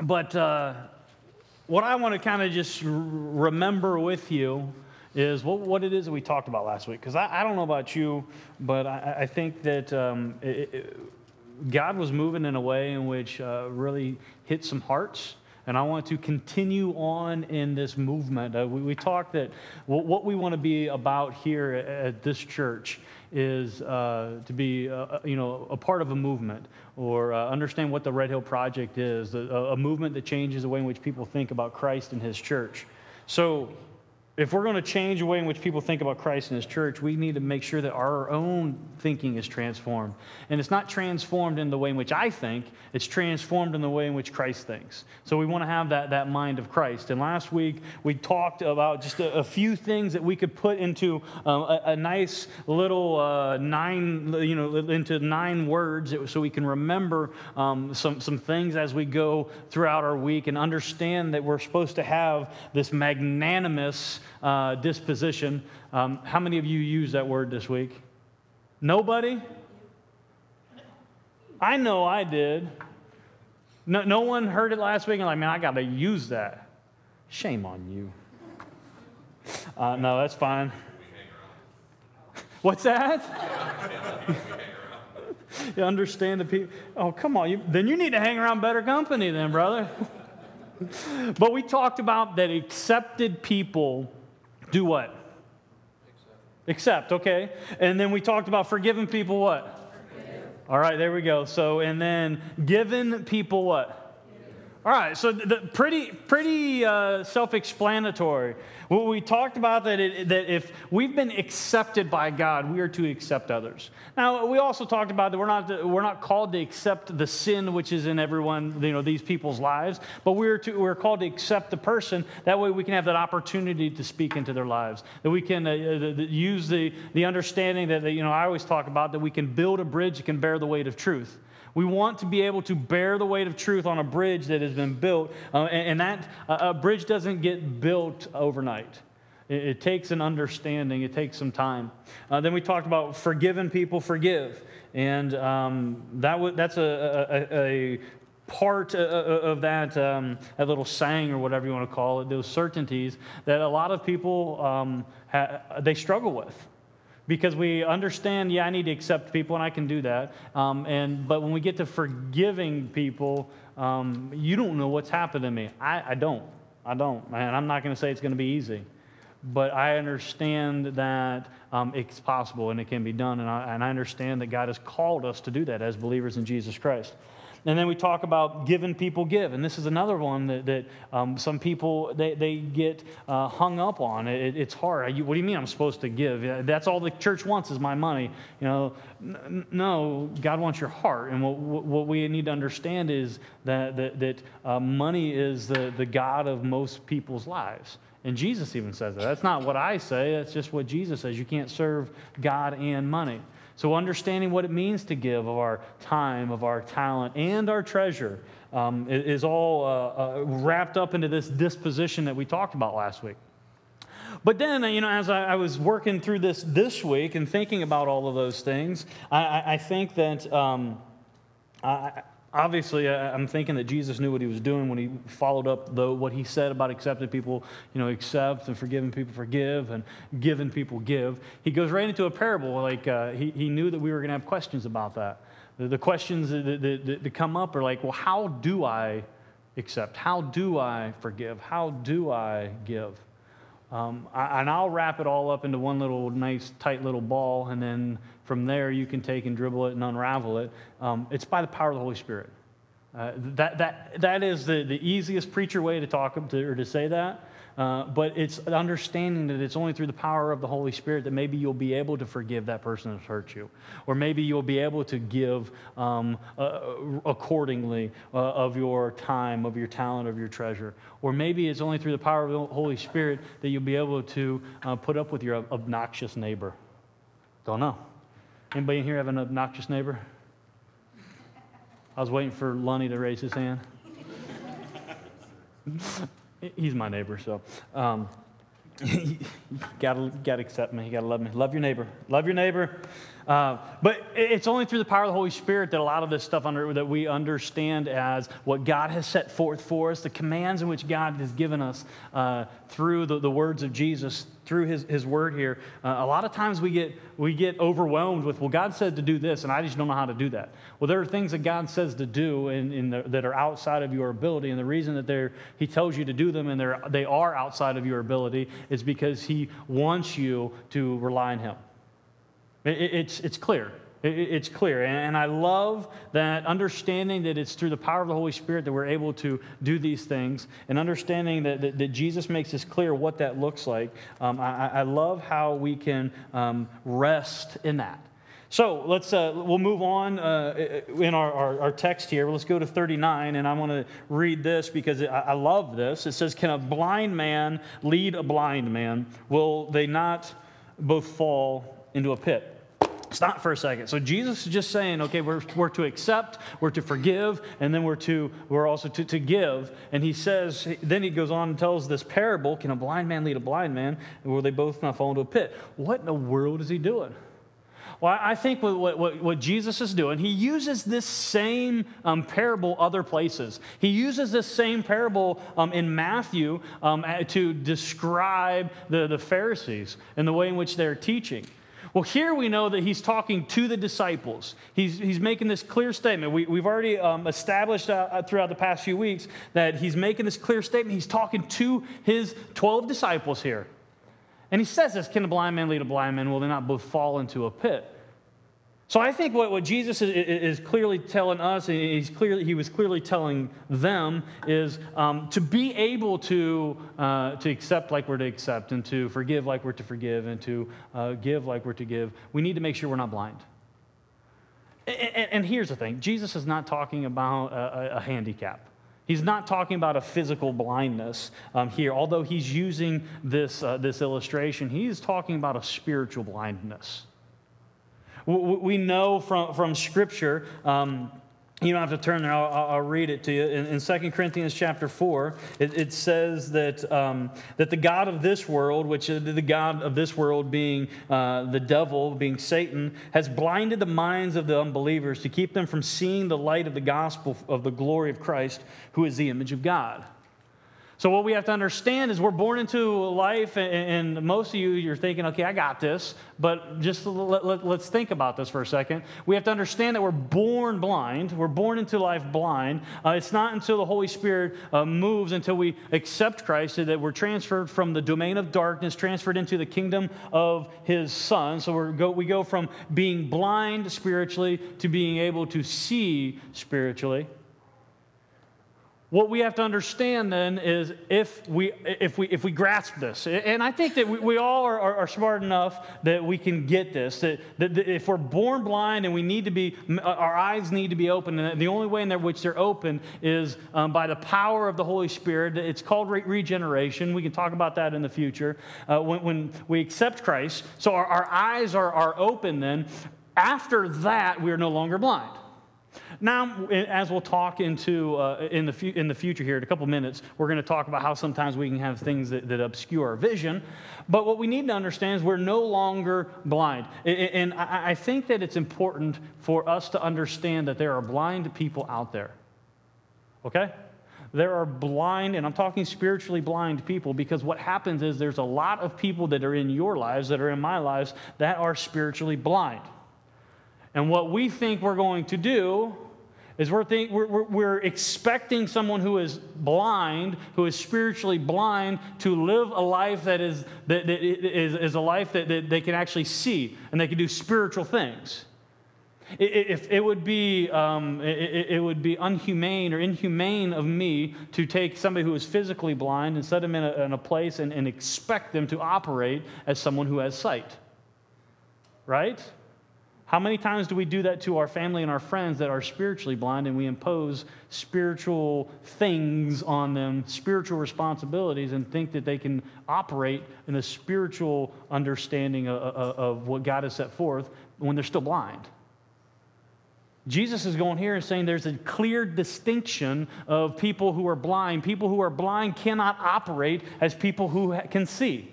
but uh, what I want to kind of just remember with you is what, what it is that we talked about last week. Because I, I don't know about you, but I, I think that um, it, it, God was moving in a way in which uh, really hit some hearts. And I want to continue on in this movement. Uh, we, we talked that what we want to be about here at, at this church is uh, to be, uh, uh, you know, a part of a movement or uh, understand what the Red Hill Project is, a, a movement that changes the way in which people think about Christ and His church. So if we're going to change the way in which people think about Christ and His church, we need to make sure that our own thinking is transformed. And it's not transformed in the way in which I think, it's transformed in the way in which Christ thinks. So we want to have that, that mind of Christ. And last week, we talked about just a, a few things that we could put into um, a, a, nice little uh, nine, you know, into nine words so we can remember um, some, some things as we go throughout our week and understand that we're supposed to have this magnanimous uh, disposition. Um, how many of you use that word this week? Nobody? I know I did. No, no one heard it last week and like, man, I got to use that. Shame on you. Uh, no, that's fine. What's that? you understand the people? Oh, come on. You, then you need to hang around better company, then, brother. but we talked about that accepted people do what? Accept. Accept, okay. And then we talked about forgiving people what? Forgive. All right, there we go. So, and then giving people what? All right, so the, pretty, pretty uh, self-explanatory. Well, we talked about that, it, that if we've been accepted by God, we are to accept others. Now, we also talked about that we're not, we're not called to accept the sin which is in everyone, you know, these people's lives, but we're, to, we're called to accept the person. That way we can have that opportunity to speak into their lives. That we can uh, uh use the, the understanding that, you know, I always talk about that we can build a bridge that can bear the weight of truth. We want to be able to bear the weight of truth on a bridge that has been built, uh, and, and, that uh, a bridge doesn't get built overnight. It, it takes an understanding, it takes some time. Uh, then we talked about forgiving people forgive, and um, that w- that's a, a, a part uh, uh, of that, um, that little saying or whatever you want to call it, those certainties that a lot of people um, ha- they struggle with because we understand, yeah, I need to accept people, and I can do that. Um, and but when we get to forgiving people, um, you don't know what's happened to me. I, I don't. I don't. And I'm not going to say it's going to be easy, but I understand that um, it's possible and it can be done, and I, and I understand that God has called us to do that as believers in Jesus Christ. And then we talk about giving people give. And this is another one that, that um, some people, they, they get uh, hung up on. It, it's hard. what do you mean I'm supposed to give? That's all the church wants is my money. You know, no, God wants your heart. And what, what we need to understand is that, that, that uh, money is the, the God of most people's lives. And Jesus even says that. That's not what I say, that's just what Jesus says. You can't serve God and money. So, understanding what it means to give of our time, of our talent, and our treasure um, is all uh, uh, wrapped up into this disposition that we talked about last week. But then, you know, as I, I was working through this this week and thinking about all of those things, I, I think that um, I, obviously i'm thinking that jesus knew what he was doing when he followed up the, what he said about accepting people you know accept and forgiving people forgive and giving people give. He goes right into a parable like uh, he, he knew that we were going to have questions about that. The, the questions that, that, that come up are like well how do i accept? How do i forgive? How do i give? Um, I, and I'll wrap it all up into one little nice, tight little ball, and then from there you can take and dribble it and unravel it. Um, it's by the power of the Holy Spirit. Uh, that, that, that is the, the easiest preacher way to talk to, or to say that. Uh, but it's understanding that it's only through the power of the Holy Spirit that maybe you'll be able to forgive that person that's hurt you. Or maybe you'll be able to give um, uh, accordingly uh, of your time, of your talent, of your treasure. Or maybe it's only through the power of the Holy Spirit that you'll be able to uh, put up with your obnoxious neighbor. Don't know. Anybody in here have an obnoxious neighbor? I was waiting for Lunny to raise his hand. He's my neighbor, so um, gotta, gotta accept me. You gotta love me. Love your neighbor. Love your neighbor. Uh, but it's only through the power of the Holy Spirit that a lot of this stuff under, that we understand as what God has set forth for us, the commands in which God has given us uh, through the, the words of Jesus, through his, his word here. Uh, a lot of times we get, we get overwhelmed with, well, God said to do this, and I just don't know how to do that. Well, there are things that God says to do in, in the, that are outside of your ability, and the reason that they're, He tells you to do them and they're, they are outside of your ability is because He wants you to rely on Him. It's, it's clear. It's clear. And I love that understanding that it's through the power of the Holy Spirit that we're able to do these things and understanding that, that, that Jesus makes us clear what that looks like. Um, I, I, love how we can um, rest in that. So let's, uh, we'll move on uh, in our, our, our, text here. Let's go to 39, and I want to read this because I, I love this. It says, Can a blind man lead a blind man? Will they not both fall into a pit. Stop for a second. So Jesus is just saying, okay, we're, we're to accept, we're to forgive, and then we're to we're also to, to give. And he says, then he goes on and tells this parable: Can a blind man lead a blind man? Will they both not fall into a pit? What in the world is he doing? Well, I think what, what, what, Jesus is doing, he uses this same um, parable other places. He uses this same parable um, in Matthew um, to describe the, the Pharisees and the way in which they're teaching. Well, here we know that he's talking to the disciples. He's, he's making this clear statement. We, have already um, established uh, uh, throughout the past few weeks that he's making this clear statement. He's talking to his 12 disciples here. And he says this Can a blind man lead a blind man? Will they not both fall into a pit? So I think what, what Jesus is, is, clearly telling us, and he's clearly, he was clearly telling them, is um, to be able to, uh, to accept like we're to accept, and to forgive like we're to forgive, and to uh, give like we're to give. We need to make sure we're not blind. And, and, and here's the thing Jesus is not talking about a, a handicap. He's not talking about a physical blindness um, here, although he's using this, uh, this illustration. He's talking about a spiritual blindness. We know from, from Scripture, um, you don't have to turn there, I'll, I'll read it to you. In, in 2 Corinthians chapter 4, it, it says that, um, that the God of this world, which is the God of this world being uh, the devil, being Satan, has blinded the minds of the unbelievers to keep them from seeing the light of the gospel of the glory of Christ, who is the image of God. So, what we have to understand is we're born into life, and, most of you, you're thinking, okay, I got this. But just let, us let, think about this for a second. We have to understand that we're born blind. We're born into life blind. Uh, it's not until the Holy Spirit uh, moves, until we accept Christ, that we're transferred from the domain of darkness, transferred into the kingdom of His Son. So, go, we go from being blind spiritually to being able to see spiritually. What we have to understand then is if we, if we, if we grasp this, and I think that we, we all are, are, are, smart enough that we can get this, that, that, that, if we're born blind and we need to be, our eyes need to be open, and the only way in which they're open is um, by the power of the Holy Spirit. It's called re- regeneration. We can talk about that in the future. Uh, when, when we accept Christ, so our, our eyes are, are open then, after that, we are no longer blind. Now, as we'll talk into uh, in, the fu- in the future here in a couple minutes, we're going to talk about how sometimes we can have things that, that obscure our vision. But what we need to understand is we're no longer blind. And I think that it's important for us to understand that there are blind people out there. Okay? There are blind, and I'm talking spiritually blind people because what happens is there's a lot of people that are in your lives, that are in my lives, that are spiritually blind. And what we think we're going to do is we're, think, we're, we're, expecting someone who is blind, who is spiritually blind, to live a life that is, that, that is, is a life that, that they can actually see and they can do spiritual things. If it would be, um, it, it, would be unhumane or inhumane of me to take somebody who is physically blind and set them in a, in a place and, and expect them to operate as someone who has sight. Right? How many times do we do that to our family and our friends that are spiritually blind and we impose spiritual things on them, spiritual responsibilities, and think that they can operate in a spiritual understanding of, what God has set forth when they're still blind? Jesus is going here and saying there's a clear distinction of people who are blind. People who are blind cannot operate as people who can see.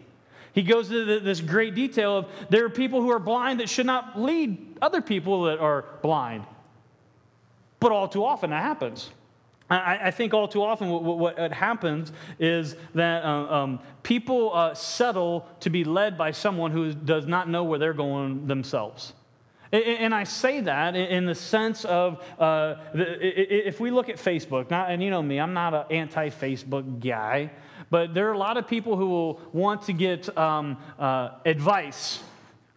He goes into this great detail of there are people who are blind that should not lead other people that are blind. But all too often that happens. I, I think all too often what, what, what happens is that uh, um, people uh, settle to be led by someone who does not know where they're going themselves. And I say that in the sense of uh, if we look at Facebook, not, and you know me, I'm not an anti Facebook guy, but there are a lot of people who will want to get um, uh, advice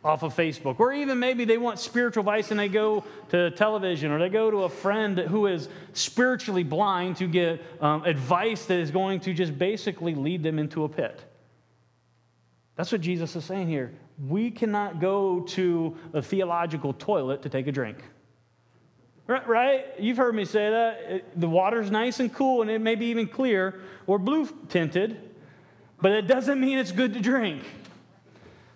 off of Facebook, or even maybe they want spiritual advice and they go to television or they go to a friend who is spiritually blind to get um, advice that is going to just basically lead them into a pit. That's what Jesus is saying here. We cannot go to a theological toilet to take a drink. Right? You've heard me say that. The water's nice and cool and it may be even clear or blue tinted, but it doesn't mean it's good to drink.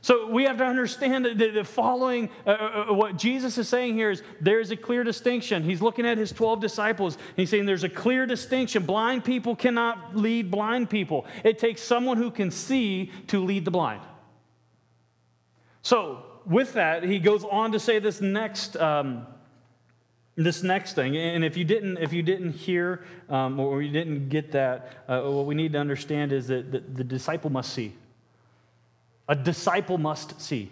So we have to understand that the following, uh, uh, uh, what Jesus is saying here is there's a clear distinction. He's looking at his 12 disciples. he's saying there's a clear distinction. Blind people cannot lead blind people, it takes someone who can see to lead the blind. So, with that, he goes on to say this next. Um, this next thing and if you didn't if you didn't hear um, or you didn't get that uh, what we need to understand is that the, the disciple must see a disciple must see.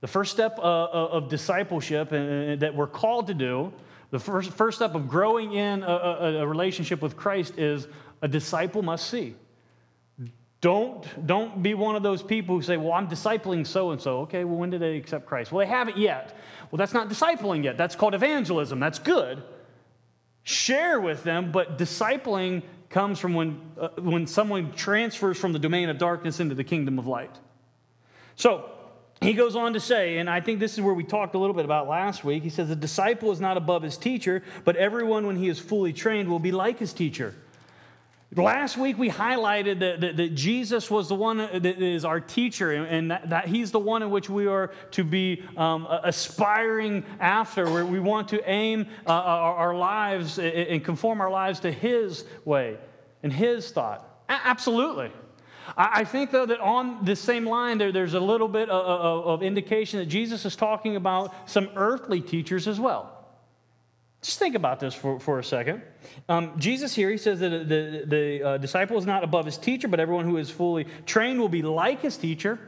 The first step uh, uh, of discipleship that we're called to do, the first, first step of growing in a relationship with Christ is a disciple must see. Don't, don't be one of those people who say, Well, I'm discipling so and so. Okay, well, when did they accept Christ? Well, they haven't yet. Well, that's not discipling yet. That's called evangelism. That's good. Share with them, but discipling comes from when, uh, when someone transfers from the domain of darkness into the kingdom of light. So he goes on to say, and I think this is where we talked a little bit about last week. He says, The disciple is not above his teacher, but everyone, when he is fully trained, will be like his teacher. Last week we highlighted that, that, that, Jesus was the one that is our teacher, and that, that he's the one in which we are to be um, aspiring after, where we want to aim uh, our, our, lives and conform our lives to his way and his thought. Absolutely. I, I think, though, that on the same line, there, there's a little bit of, of, of indication that Jesus is talking about some earthly teachers as well. Just think about this for, for a second. Um, Jesus here, he says that the, the uh, disciple is not above his teacher, but everyone who is fully trained will be like his teacher.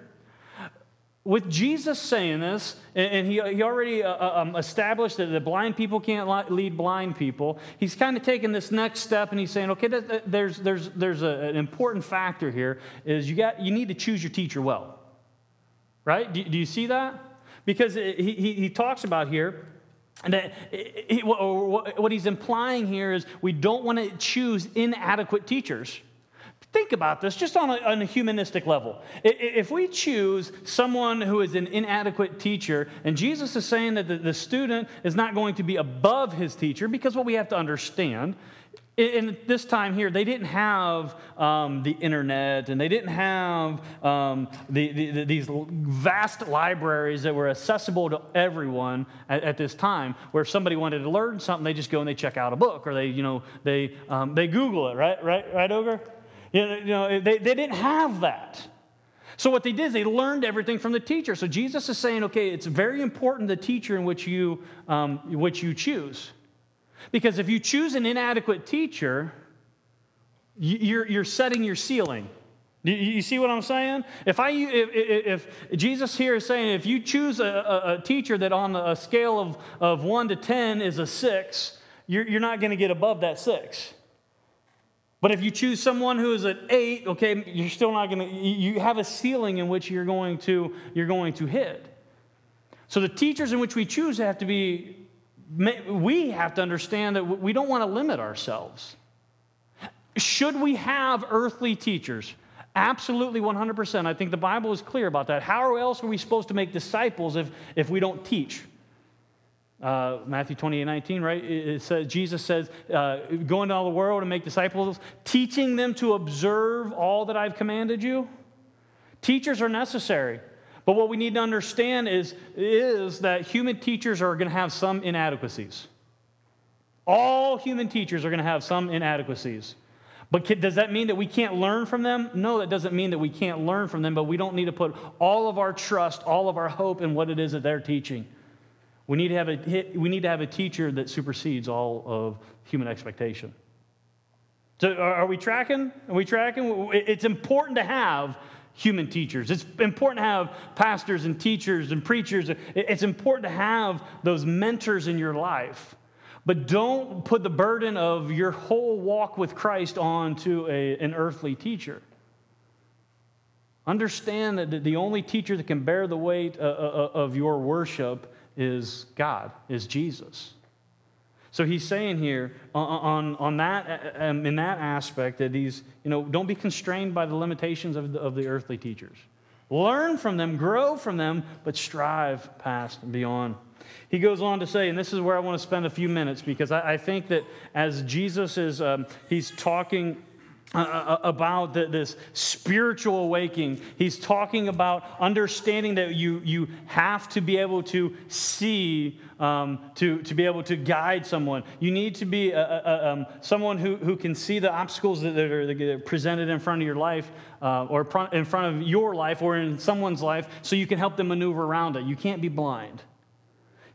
With Jesus saying this, and he, he already uh, uh um, established that the blind people can't lead blind people, he's kind of taking this next step and he's saying, okay, there's, there's, there's a, an important factor here is you, got, you need to choose your teacher well. Right? Do, do you see that? Because he, he talks about here, that what he's implying here is we don't want to choose inadequate teachers. Think about this just on a, on a, humanistic level. If we choose someone who is an inadequate teacher, and Jesus is saying that the, the student is not going to be above his teacher, because what we have to understand in this time here, they didn't have um, the internet and they didn't have um, the, the, these vast libraries that were accessible to everyone at, at, this time, where if somebody wanted to learn something, they just go and they check out a book or they, you know, they, um, they Google it, right? Right, right, Ogre? You know, you know they, they didn't have that. So what they did is they learned everything from the teacher. So Jesus is saying, okay, it's very important the teacher in which you, um, which you choose. Because if you choose an inadequate teacher, you're, you're setting your ceiling. You see what I'm saying? If, I, if, if Jesus here is saying if you choose a, a, teacher that on a scale of, of 1 to 10 is a 6, you're, you're not going to get above that 6. But if you choose someone who is at 8, okay, you're still not going to, you have a ceiling in which you're going to, you're going to hit. So the teachers in which we choose have to be we have to understand that we don't want to limit ourselves. Should we have earthly teachers? Absolutely 100%. I think the Bible is clear about that. How else are we supposed to make disciples if, if we don't teach? Uh, Matthew 28 19, right? It says, Jesus says, uh, Go into all the world and make disciples, teaching them to observe all that I've commanded you. Teachers are necessary. But what we need to understand is, is that human teachers are going to have some inadequacies. All human teachers are going to have some inadequacies. But does that mean that we can't learn from them? No, that doesn't mean that we can't learn from them, but we don't need to put all of our trust, all of our hope in what it is that they're teaching. We need to have a, we need to have a teacher that supersedes all of human expectation. So, are we tracking? Are we tracking? It's important to have human teachers. It's important to have pastors and teachers and preachers. It's important to have those mentors in your life. But don't put the burden of your whole walk with Christ onto a, an earthly teacher. Understand that the only teacher that can bear the weight uh, uh, uh, of your worship is God, is Jesus. So he's saying here on, on that, um, in that aspect that he's, you know, don't be constrained by the limitations of the, of the earthly teachers. Learn from them, grow from them, but strive past and beyond. He goes on to say, and this is where I want to spend a few minutes because I, I think that as Jesus is, um, he's talking uh, uh, about the, this spiritual awakening. He's talking about understanding that you, you have to be able to see, um, to, to be able to guide someone. You need to be a, a, um, someone who, who can see the obstacles that are, that are presented in front of your life, uh, or in front of your life, or in someone's life, so you can help them maneuver around it. You can't be blind.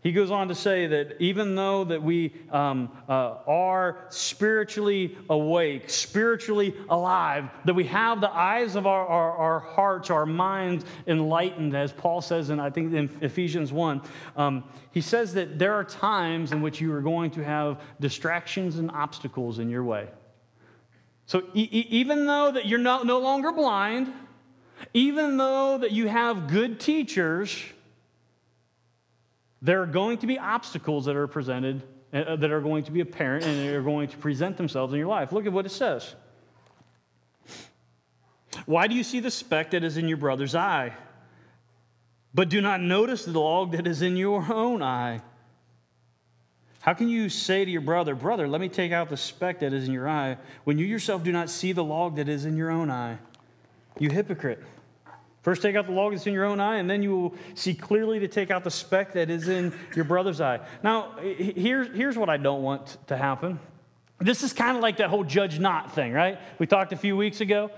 He goes on to say that even though that we um, uh, are spiritually awake, spiritually alive, that we have the eyes of our, our, our, hearts, our minds enlightened, as Paul says in, I think, in Ephesians 1, um, he says that there are times in which you are going to have distractions and obstacles in your way. So e- even though that you're not, no longer blind, even though that you have good teachers, there are going to be obstacles that are presented, uh, that are going to be apparent, and they are going to present themselves in your life. Look at what it says. Why do you see the speck that is in your brother's eye, but do not notice the log that is in your own eye? How can you say to your brother, Brother, let me take out the speck that is in your eye, when you yourself do not see the log that is in your own eye? You hypocrite. First, take out the log that's in your own eye, and then you will see clearly to take out the speck that is in your brother's eye. Now, here's, here's what I don't want to happen. This is kind of like that whole judge not thing, right? We talked a few weeks ago,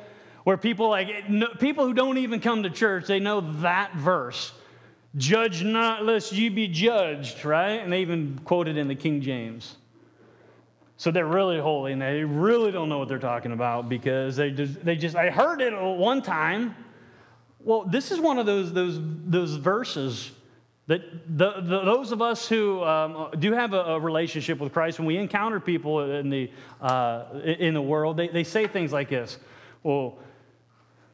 where people like people who don't even come to church, they know that verse. Judge not lest you be judged, right? And they even quote it in the King James. So they're really holy and they really don't know what they're talking about because they just, they just I heard it one time well, this is one of those, those, those verses that the, the, those of us who um, do have a, a, relationship with Christ, when we encounter people in the, uh, in the world, they, they say things like this. Well,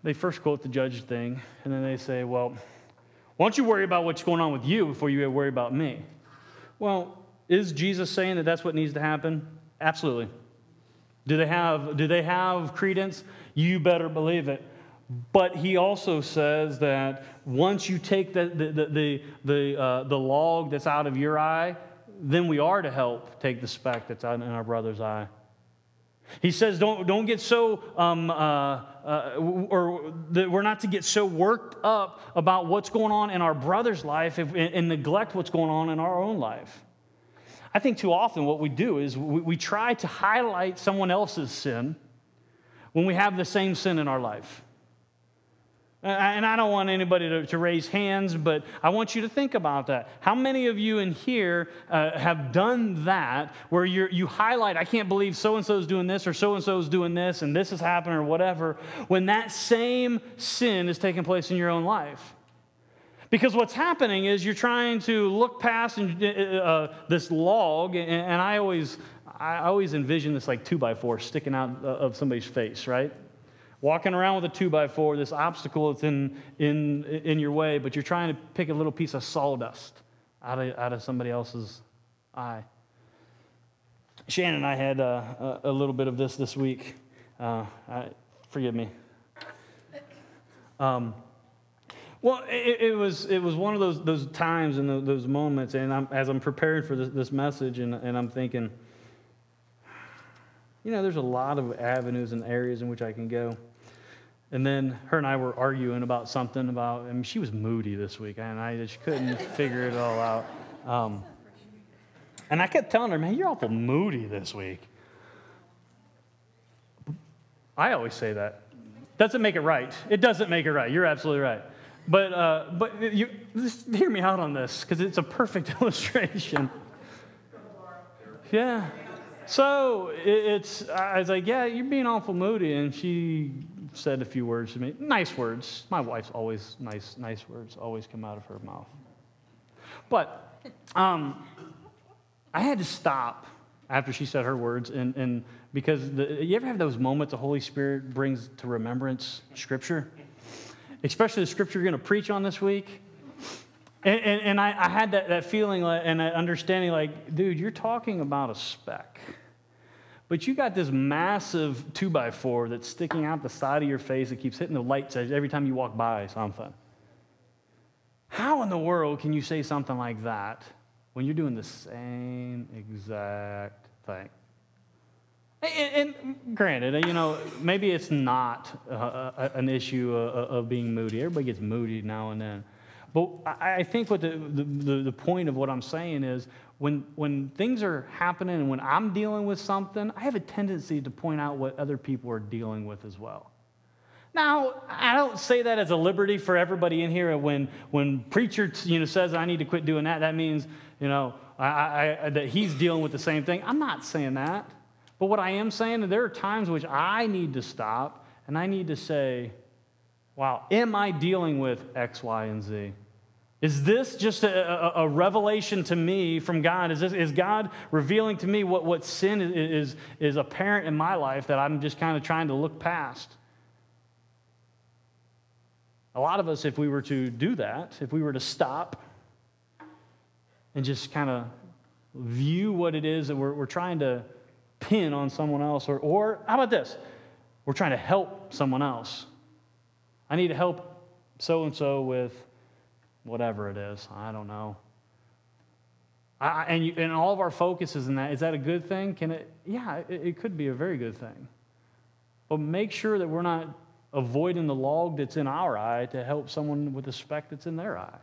they first quote the judge thing, and then they say, Well, why don't you worry about what's going on with you before you worry about me? Well, is Jesus saying that that's what needs to happen? Absolutely. Do they have, do they have credence? You better believe it. But he also says that once you take the, the, the, the, uh, the log that's out of your eye, then we are to help take the speck that's out in our brother's eye. He says, don't, don't get so, um, uh, uh, or we're not to get so worked up about what's going on in our brother's life if, and, and neglect what's going on in our own life. I think too often what we do is we, we try to highlight someone else's sin when we have the same sin in our life. And I don't want anybody to, to, raise hands, but I want you to think about that. How many of you in here uh, have done that where you you highlight, I can't believe so and so is doing this or so and so is doing this and this is happening or whatever, when that same sin is taking place in your own life? Because what's happening is you're trying to look past and, uh, uh this log, and, and I always, I always envision this like two by four sticking out uh, of somebody's face, right? Walking around with a two by four, this obstacle that's in, in, in your way, but you're trying to pick a little piece of sawdust out of, out of somebody else's eye. Shannon and I had uh, a, a little bit of this this week. Uh, I, forgive me. Um, well, it, it, was, it was one of those, those times and those moments, and I'm, as I'm preparing for this, this message, and, and I'm thinking, you know, there's a lot of avenues and areas in which I can go. And then her and I were arguing about something about, I mean, she was moody this week, and I just couldn't figure it all out. Um, and I kept telling her, man, you're awful moody this week. I always say that. Doesn't make it right. It doesn't make it right. You're absolutely right. But, uh, but you, just hear me out on this because it's a perfect illustration. Yeah. So it's, I was like, yeah, you're being awful moody. And she said a few words to me. Nice words. My wife's always nice, nice words always come out of her mouth. But um, I had to stop after she said her words and, and because the, you ever have those moments the Holy Spirit brings to remembrance Scripture? Especially the Scripture you're going to preach on this week. And, and, and I, I, had that, that feeling and that understanding like, dude, you're talking about a speck. But you got this massive two by four that's sticking out the side of your face that keeps hitting the lights every time you walk by something. How in the world can you say something like that when you're doing the same exact thing? And, and, granted, you know, maybe it's not uh, uh an issue of, of, being moody. Everybody gets moody now and then. But I, think what the, the, the point of what I'm saying is when, when things are happening and when I'm dealing with something, I have a tendency to point out what other people are dealing with as well. Now, I don't say that as a liberty for everybody in here. When, when preacher you know, says I need to quit doing that, that means you know, I, I, that he's dealing with the same thing. I'm not saying that. But what I am saying is there are times which I need to stop and I need to say, wow, am I dealing with X, Y, and Z? Is this just a, a, a revelation to me from God? Is, this, is God revealing to me what, what sin is, is, is apparent in my life that I'm just kind of trying to look past? A lot of us, if we were to do that, if we were to stop and just kind of view what it is that we're, we're trying to pin on someone else. Or, or how about this? We're trying to help someone else. I need to help so and so with whatever it is. I don't know. I, and, you, and all of our focus is in that. Is that a good thing? Can it? Yeah, it, it could be a very good thing. But make sure that we're not avoiding the log that's in our eye to help someone with the speck that's in their eye.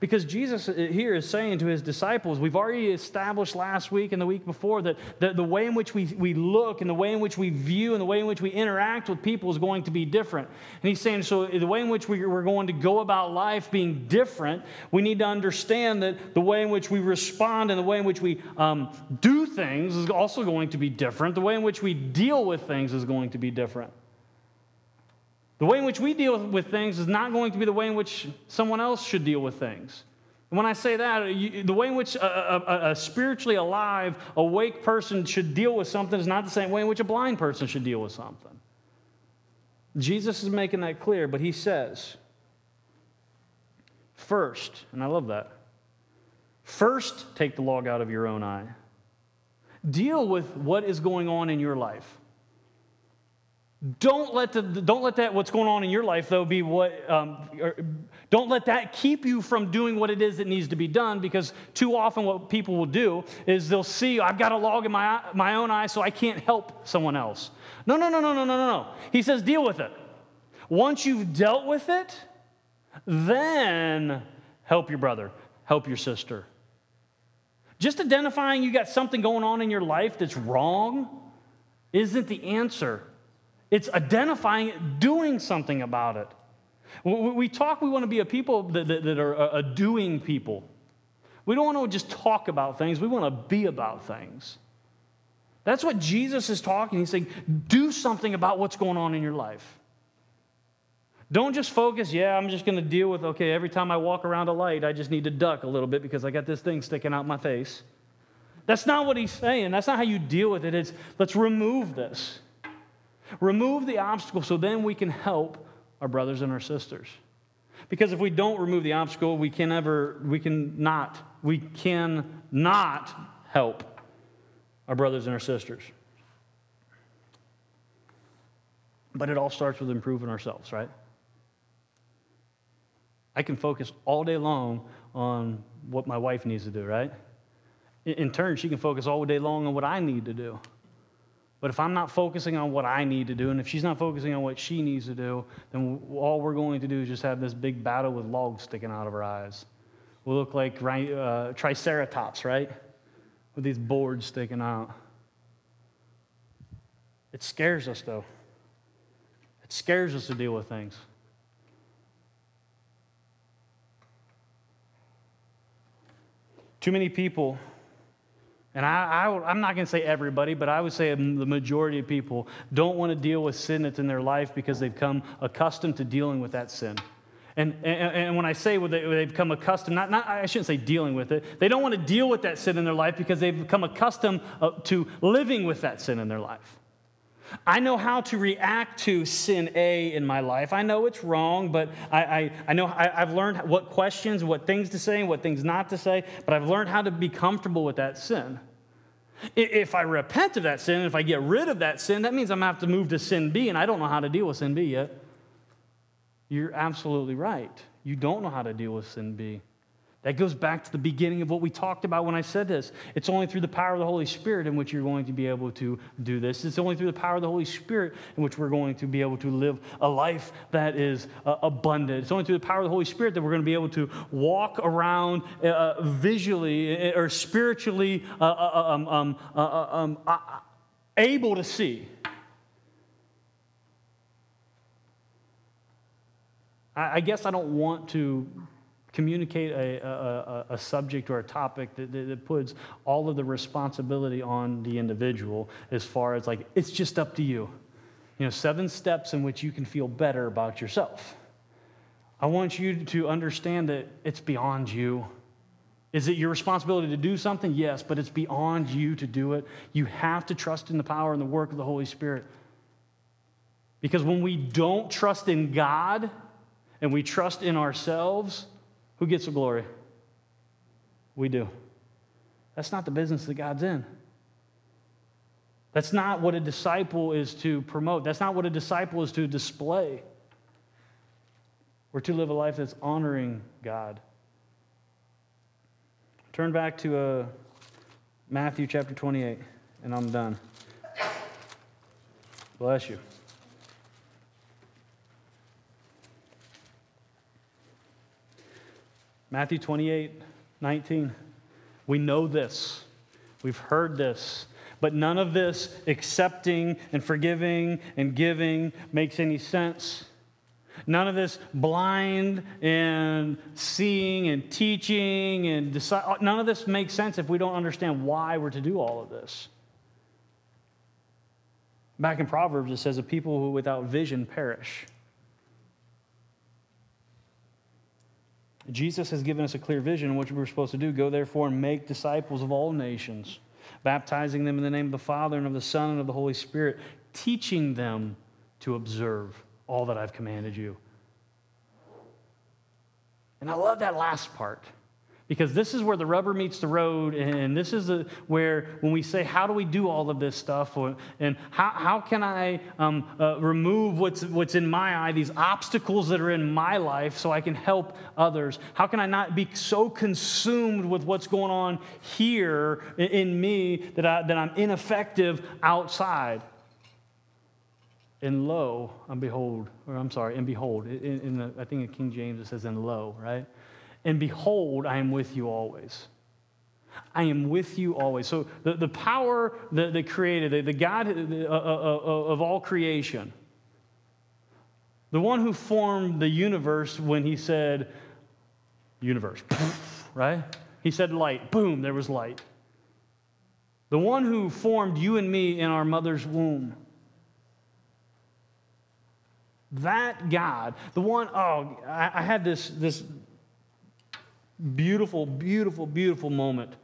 Because Jesus here is saying to his disciples, we've already established last week and the week before that the, the way in which we, we look and the way in which we view and the way in which we interact with people is going to be different. And he's saying, so the way in which we, we're going to go about life being different, we need to understand that the way in which we respond and the way in which we um, do things is also going to be different. The way in which we deal with things is going to be different. The way in which we deal with things is not going to be the way in which someone else should deal with things. And when I say that, you, the way in which a, a, a, spiritually alive, awake person should deal with something is not the same way in which a blind person should deal with something. Jesus is making that clear, but he says, first, and I love that, first take the log out of your own eye. Deal with what is going on in your life. Don't let, the, don't let that, what's going on in your life, though, be what, um, don't let that keep you from doing what it is that needs to be done because too often what people will do is they'll see, I've got a log in my, my own eye, so I can't help someone else. No, no, no, no, no, no, no, no. He says, deal with it. Once you've dealt with it, then help your brother, help your sister. Just identifying you got something going on in your life that's wrong isn't the answer. It's identifying it, doing something about it. We talk, we want to be a people that, that, that are a doing people. We don't want to just talk about things, we want to be about things. That's what Jesus is talking. He's saying, do something about what's going on in your life. Don't just focus, yeah, I'm just going to deal with, okay, every time I walk around a light, I just need to duck a little bit because I got this thing sticking out my face. That's not what he's saying. That's not how you deal with it. It's let's remove this. Remove the obstacle so then we can help our brothers and our sisters. Because if we don't remove the obstacle, we can never, we can not, we can not help our brothers and our sisters. But it all starts with improving ourselves, right? I can focus all day long on what my wife needs to do, right? In turn, she can focus all day long on what I need to do. But if I'm not focusing on what I need to do, and if she's not focusing on what she needs to do, then all we're going to do is just have this big battle with logs sticking out of our eyes. We'll look like uh, triceratops, right? With these boards sticking out. It scares us, though. It scares us to deal with things. Too many people, and I, I, am not going to say everybody, but I would say the majority of people don't want to deal with sin that's in their life because they've come accustomed to dealing with that sin. And, and, and, when I say they've become accustomed, not, not, I shouldn't say dealing with it, they don't want to deal with that sin in their life because they've become accustomed uh, to living with that sin in their life. I know how to react to sin A in my life. I know it's wrong, but I, I, I know I, have learned what questions, what things to say, what things not to say, but I've learned how to be comfortable with that sin. If I repent of that sin, if I get rid of that sin, that means I'm to have to move to sin B, and I don't know how to deal with sin B yet. You're absolutely right. You don't know how to deal with sin B. That goes back to the beginning of what we talked about when I said this. It's only through the power of the Holy Spirit in which you're going to be able to do this. It's only through the power of the Holy Spirit in which we're going to be able to live a life that is uh, abundant. It's only through the power of the Holy Spirit that we're going to be able to walk around uh, uh visually uh, or spiritually uh, uh um, um, um, able to see. I guess I don't want to communicate a, a, a, subject or a topic that, that, puts all of the responsibility on the individual as far as like, it's just up to you. You know, seven steps in which you can feel better about yourself. I want you to understand that it's beyond you. Is it your responsibility to do something? Yes, but it's beyond you to do it. You have to trust in the power and the work of the Holy Spirit. Because when we don't trust in God and we trust in ourselves, who gets the glory? We do. That's not the business that God's in. That's not what a disciple is to promote. That's not what a disciple is to display. We're to live a life that's honoring God. Turn back to uh, Matthew chapter 28, and I'm done. Bless you. Matthew 28 19. We know this. We've heard this. But none of this accepting and forgiving and giving makes any sense. None of this blind and seeing and teaching and decide, uh, none of this makes sense if we don't understand why we're to do all of this. Back in Proverbs, it says, "A people who without vision perish." Jesus has given us a clear vision of what we're supposed to do. Go therefore and make disciples of all nations, baptizing them in the name of the Father and of the Son and of the Holy Spirit, teaching them to observe all that I've commanded you. And I love that last part because this is where the rubber meets the road and this is a, where when we say how do we do all of this stuff? Or, and how, how can i um, uh, remove what's, what's in my eye these obstacles that are in my life so i can help others? How can i not be so consumed with what's going on here in, in me that, I, that i'm ineffective outside? And lo and behold or i'm sorry and behold in, in the, i think in king james it says and lo right and behold, I am with you always. I am with you always. So the, the power that, that created, the, the God uh, uh, uh, of all creation, the one who formed the universe when he said, universe, right? He said light, boom, there was light. The one who formed you and me in our mother's womb. That God, the one, oh, I, I had this, this Beautiful, beautiful, beautiful moment.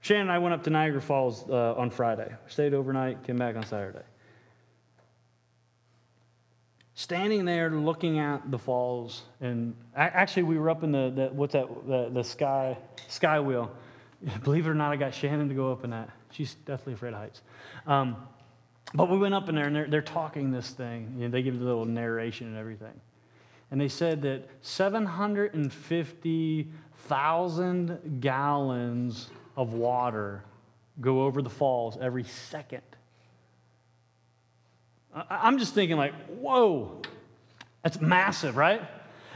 Shannon and I went up to Niagara Falls uh, on Friday. Stayed overnight, came back on Saturday. Standing there looking at the falls, and actually, we were up in the, the what's that, the, the sky, sky wheel. Believe it or not, I got Shannon to go up in that. She's deathly afraid of heights. Um, but we went up in there, and they're, they're talking this thing. You know, they give the little narration and everything and they said that 750,000 gallons of water go over the falls every second. I'm just thinking, like, whoa, that's massive, right?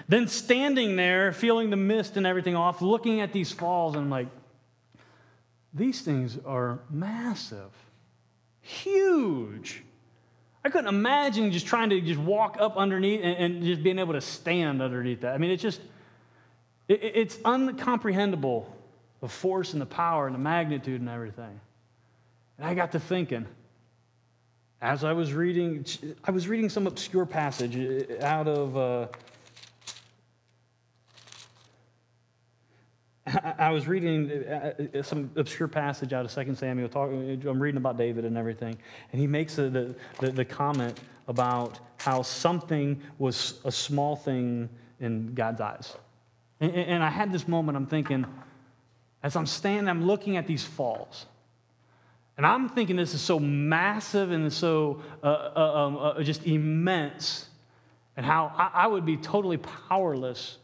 Then standing there, feeling the mist and everything off, looking at these falls, and I'm like, these things are massive, huge. I couldn't imagine just trying to just walk up underneath and, and just being able to stand underneath that. I mean, it's just, it, it's uncomprehendable the force and the power and the magnitude and everything. And I got to thinking, as I was reading, I was reading some obscure passage out of. Uh, I was reading uh, uh, some obscure passage out of 2 Samuel. Talking, I'm reading about David and everything. And he makes the, the, the, comment about how something was a small thing in God's eyes. And, and I had this moment, I'm thinking, as I'm standing, I'm looking at these falls. And I'm thinking this is so massive and so uh, uh, um, uh, just immense, and how I, I, would be totally powerless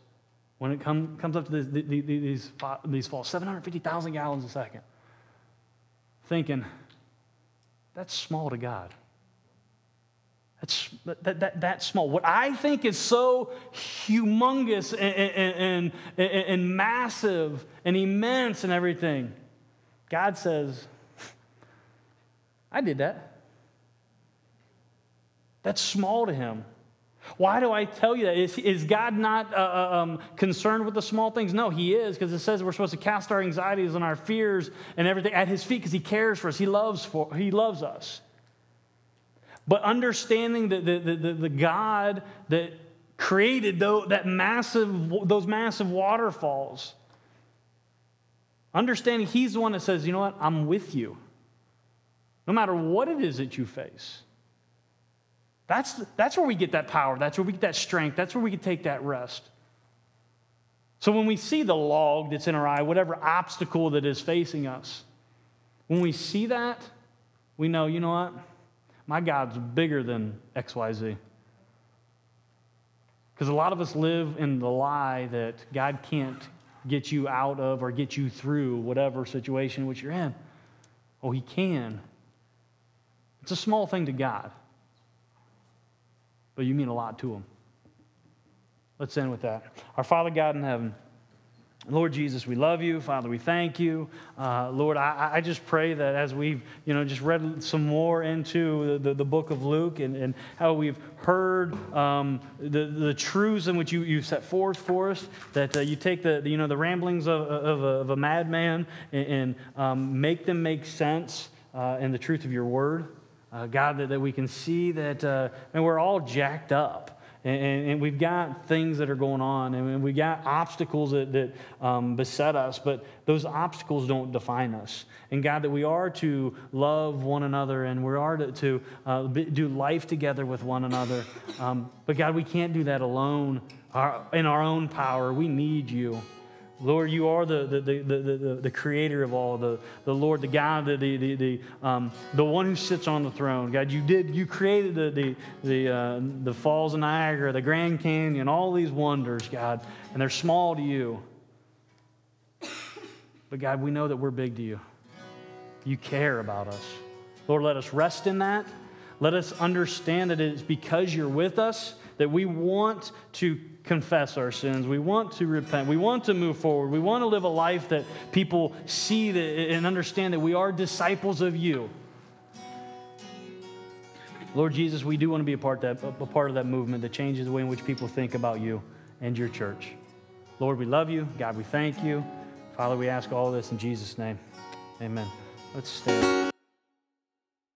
when it come, comes up to this, these, these falls 750,000 gallons a second. Thinking, that's small to God. That's, that, that, that's small. What I think is so humongous and, and, and, and massive and immense and everything, God says, I did that. That's small to him. Why do I tell you that? Is, is God not uh, uh, um, concerned with the small things? No, He is, because it says we're supposed to cast our anxieties and our fears and everything at His feet because He cares for us. He loves, for, he loves us. But understanding that the, the, the, the God that created those, that massive, those massive waterfalls, understanding He's the one that says, you know what, I'm with you no matter what it is that you face. That's, that's where we get that power. That's where we get that strength. That's where we can take that rest. So when we see the log that's in our eye, whatever obstacle that is facing us, when we see that, we know, you know what? My God's bigger than XYZ. Because a lot of us live in the lie that God can't get you out of or get you through whatever situation which you're in. Oh, He can. It's a small thing to God, but you mean a lot to them. Let's end with that. Our Father God in heaven, Lord Jesus, we love you. Father, we thank you. Uh, Lord, I, I, just pray that as we've, you know, just read some more into the, the, the book of Luke and, and how we've heard um, the, the truths in which you, you set forth for us, that uh, you take the, the, you know, the ramblings of, of, a, of a madman and, and um, make them make sense uh, in the truth of your word. Uh, God, that, that we can see that uh, and we're all jacked up. And, and, we've got things that are going on, and we've got obstacles that, that um, beset us, but those obstacles don't define us. And God, that we are to love one another and we are to, to uh, do life together with one another. Um, but God, we can't do that alone our, in our own power. We need you. Lord, you are the, the, the, the, the, creator of all, the, the Lord, the God, the, the, the, the, um, the one who sits on the throne. God, you did, you created the, the, the, uh, the Falls of Niagara, the Grand Canyon, all these wonders, God, and they're small to you. But God, we know that we're big to you. You care about us. Lord, let us rest in that. Let us understand that it is because you're with us that we want to confess our sins. We want to repent. We want to move forward. We want to live a life that people see that, and understand that we are disciples of you. Lord Jesus, we do want to be a part, that, a part of that movement that changes the way in which people think about you and your church. Lord, we love you. God, we thank you. Father, we ask all this in Jesus' name. Amen. Let's stand.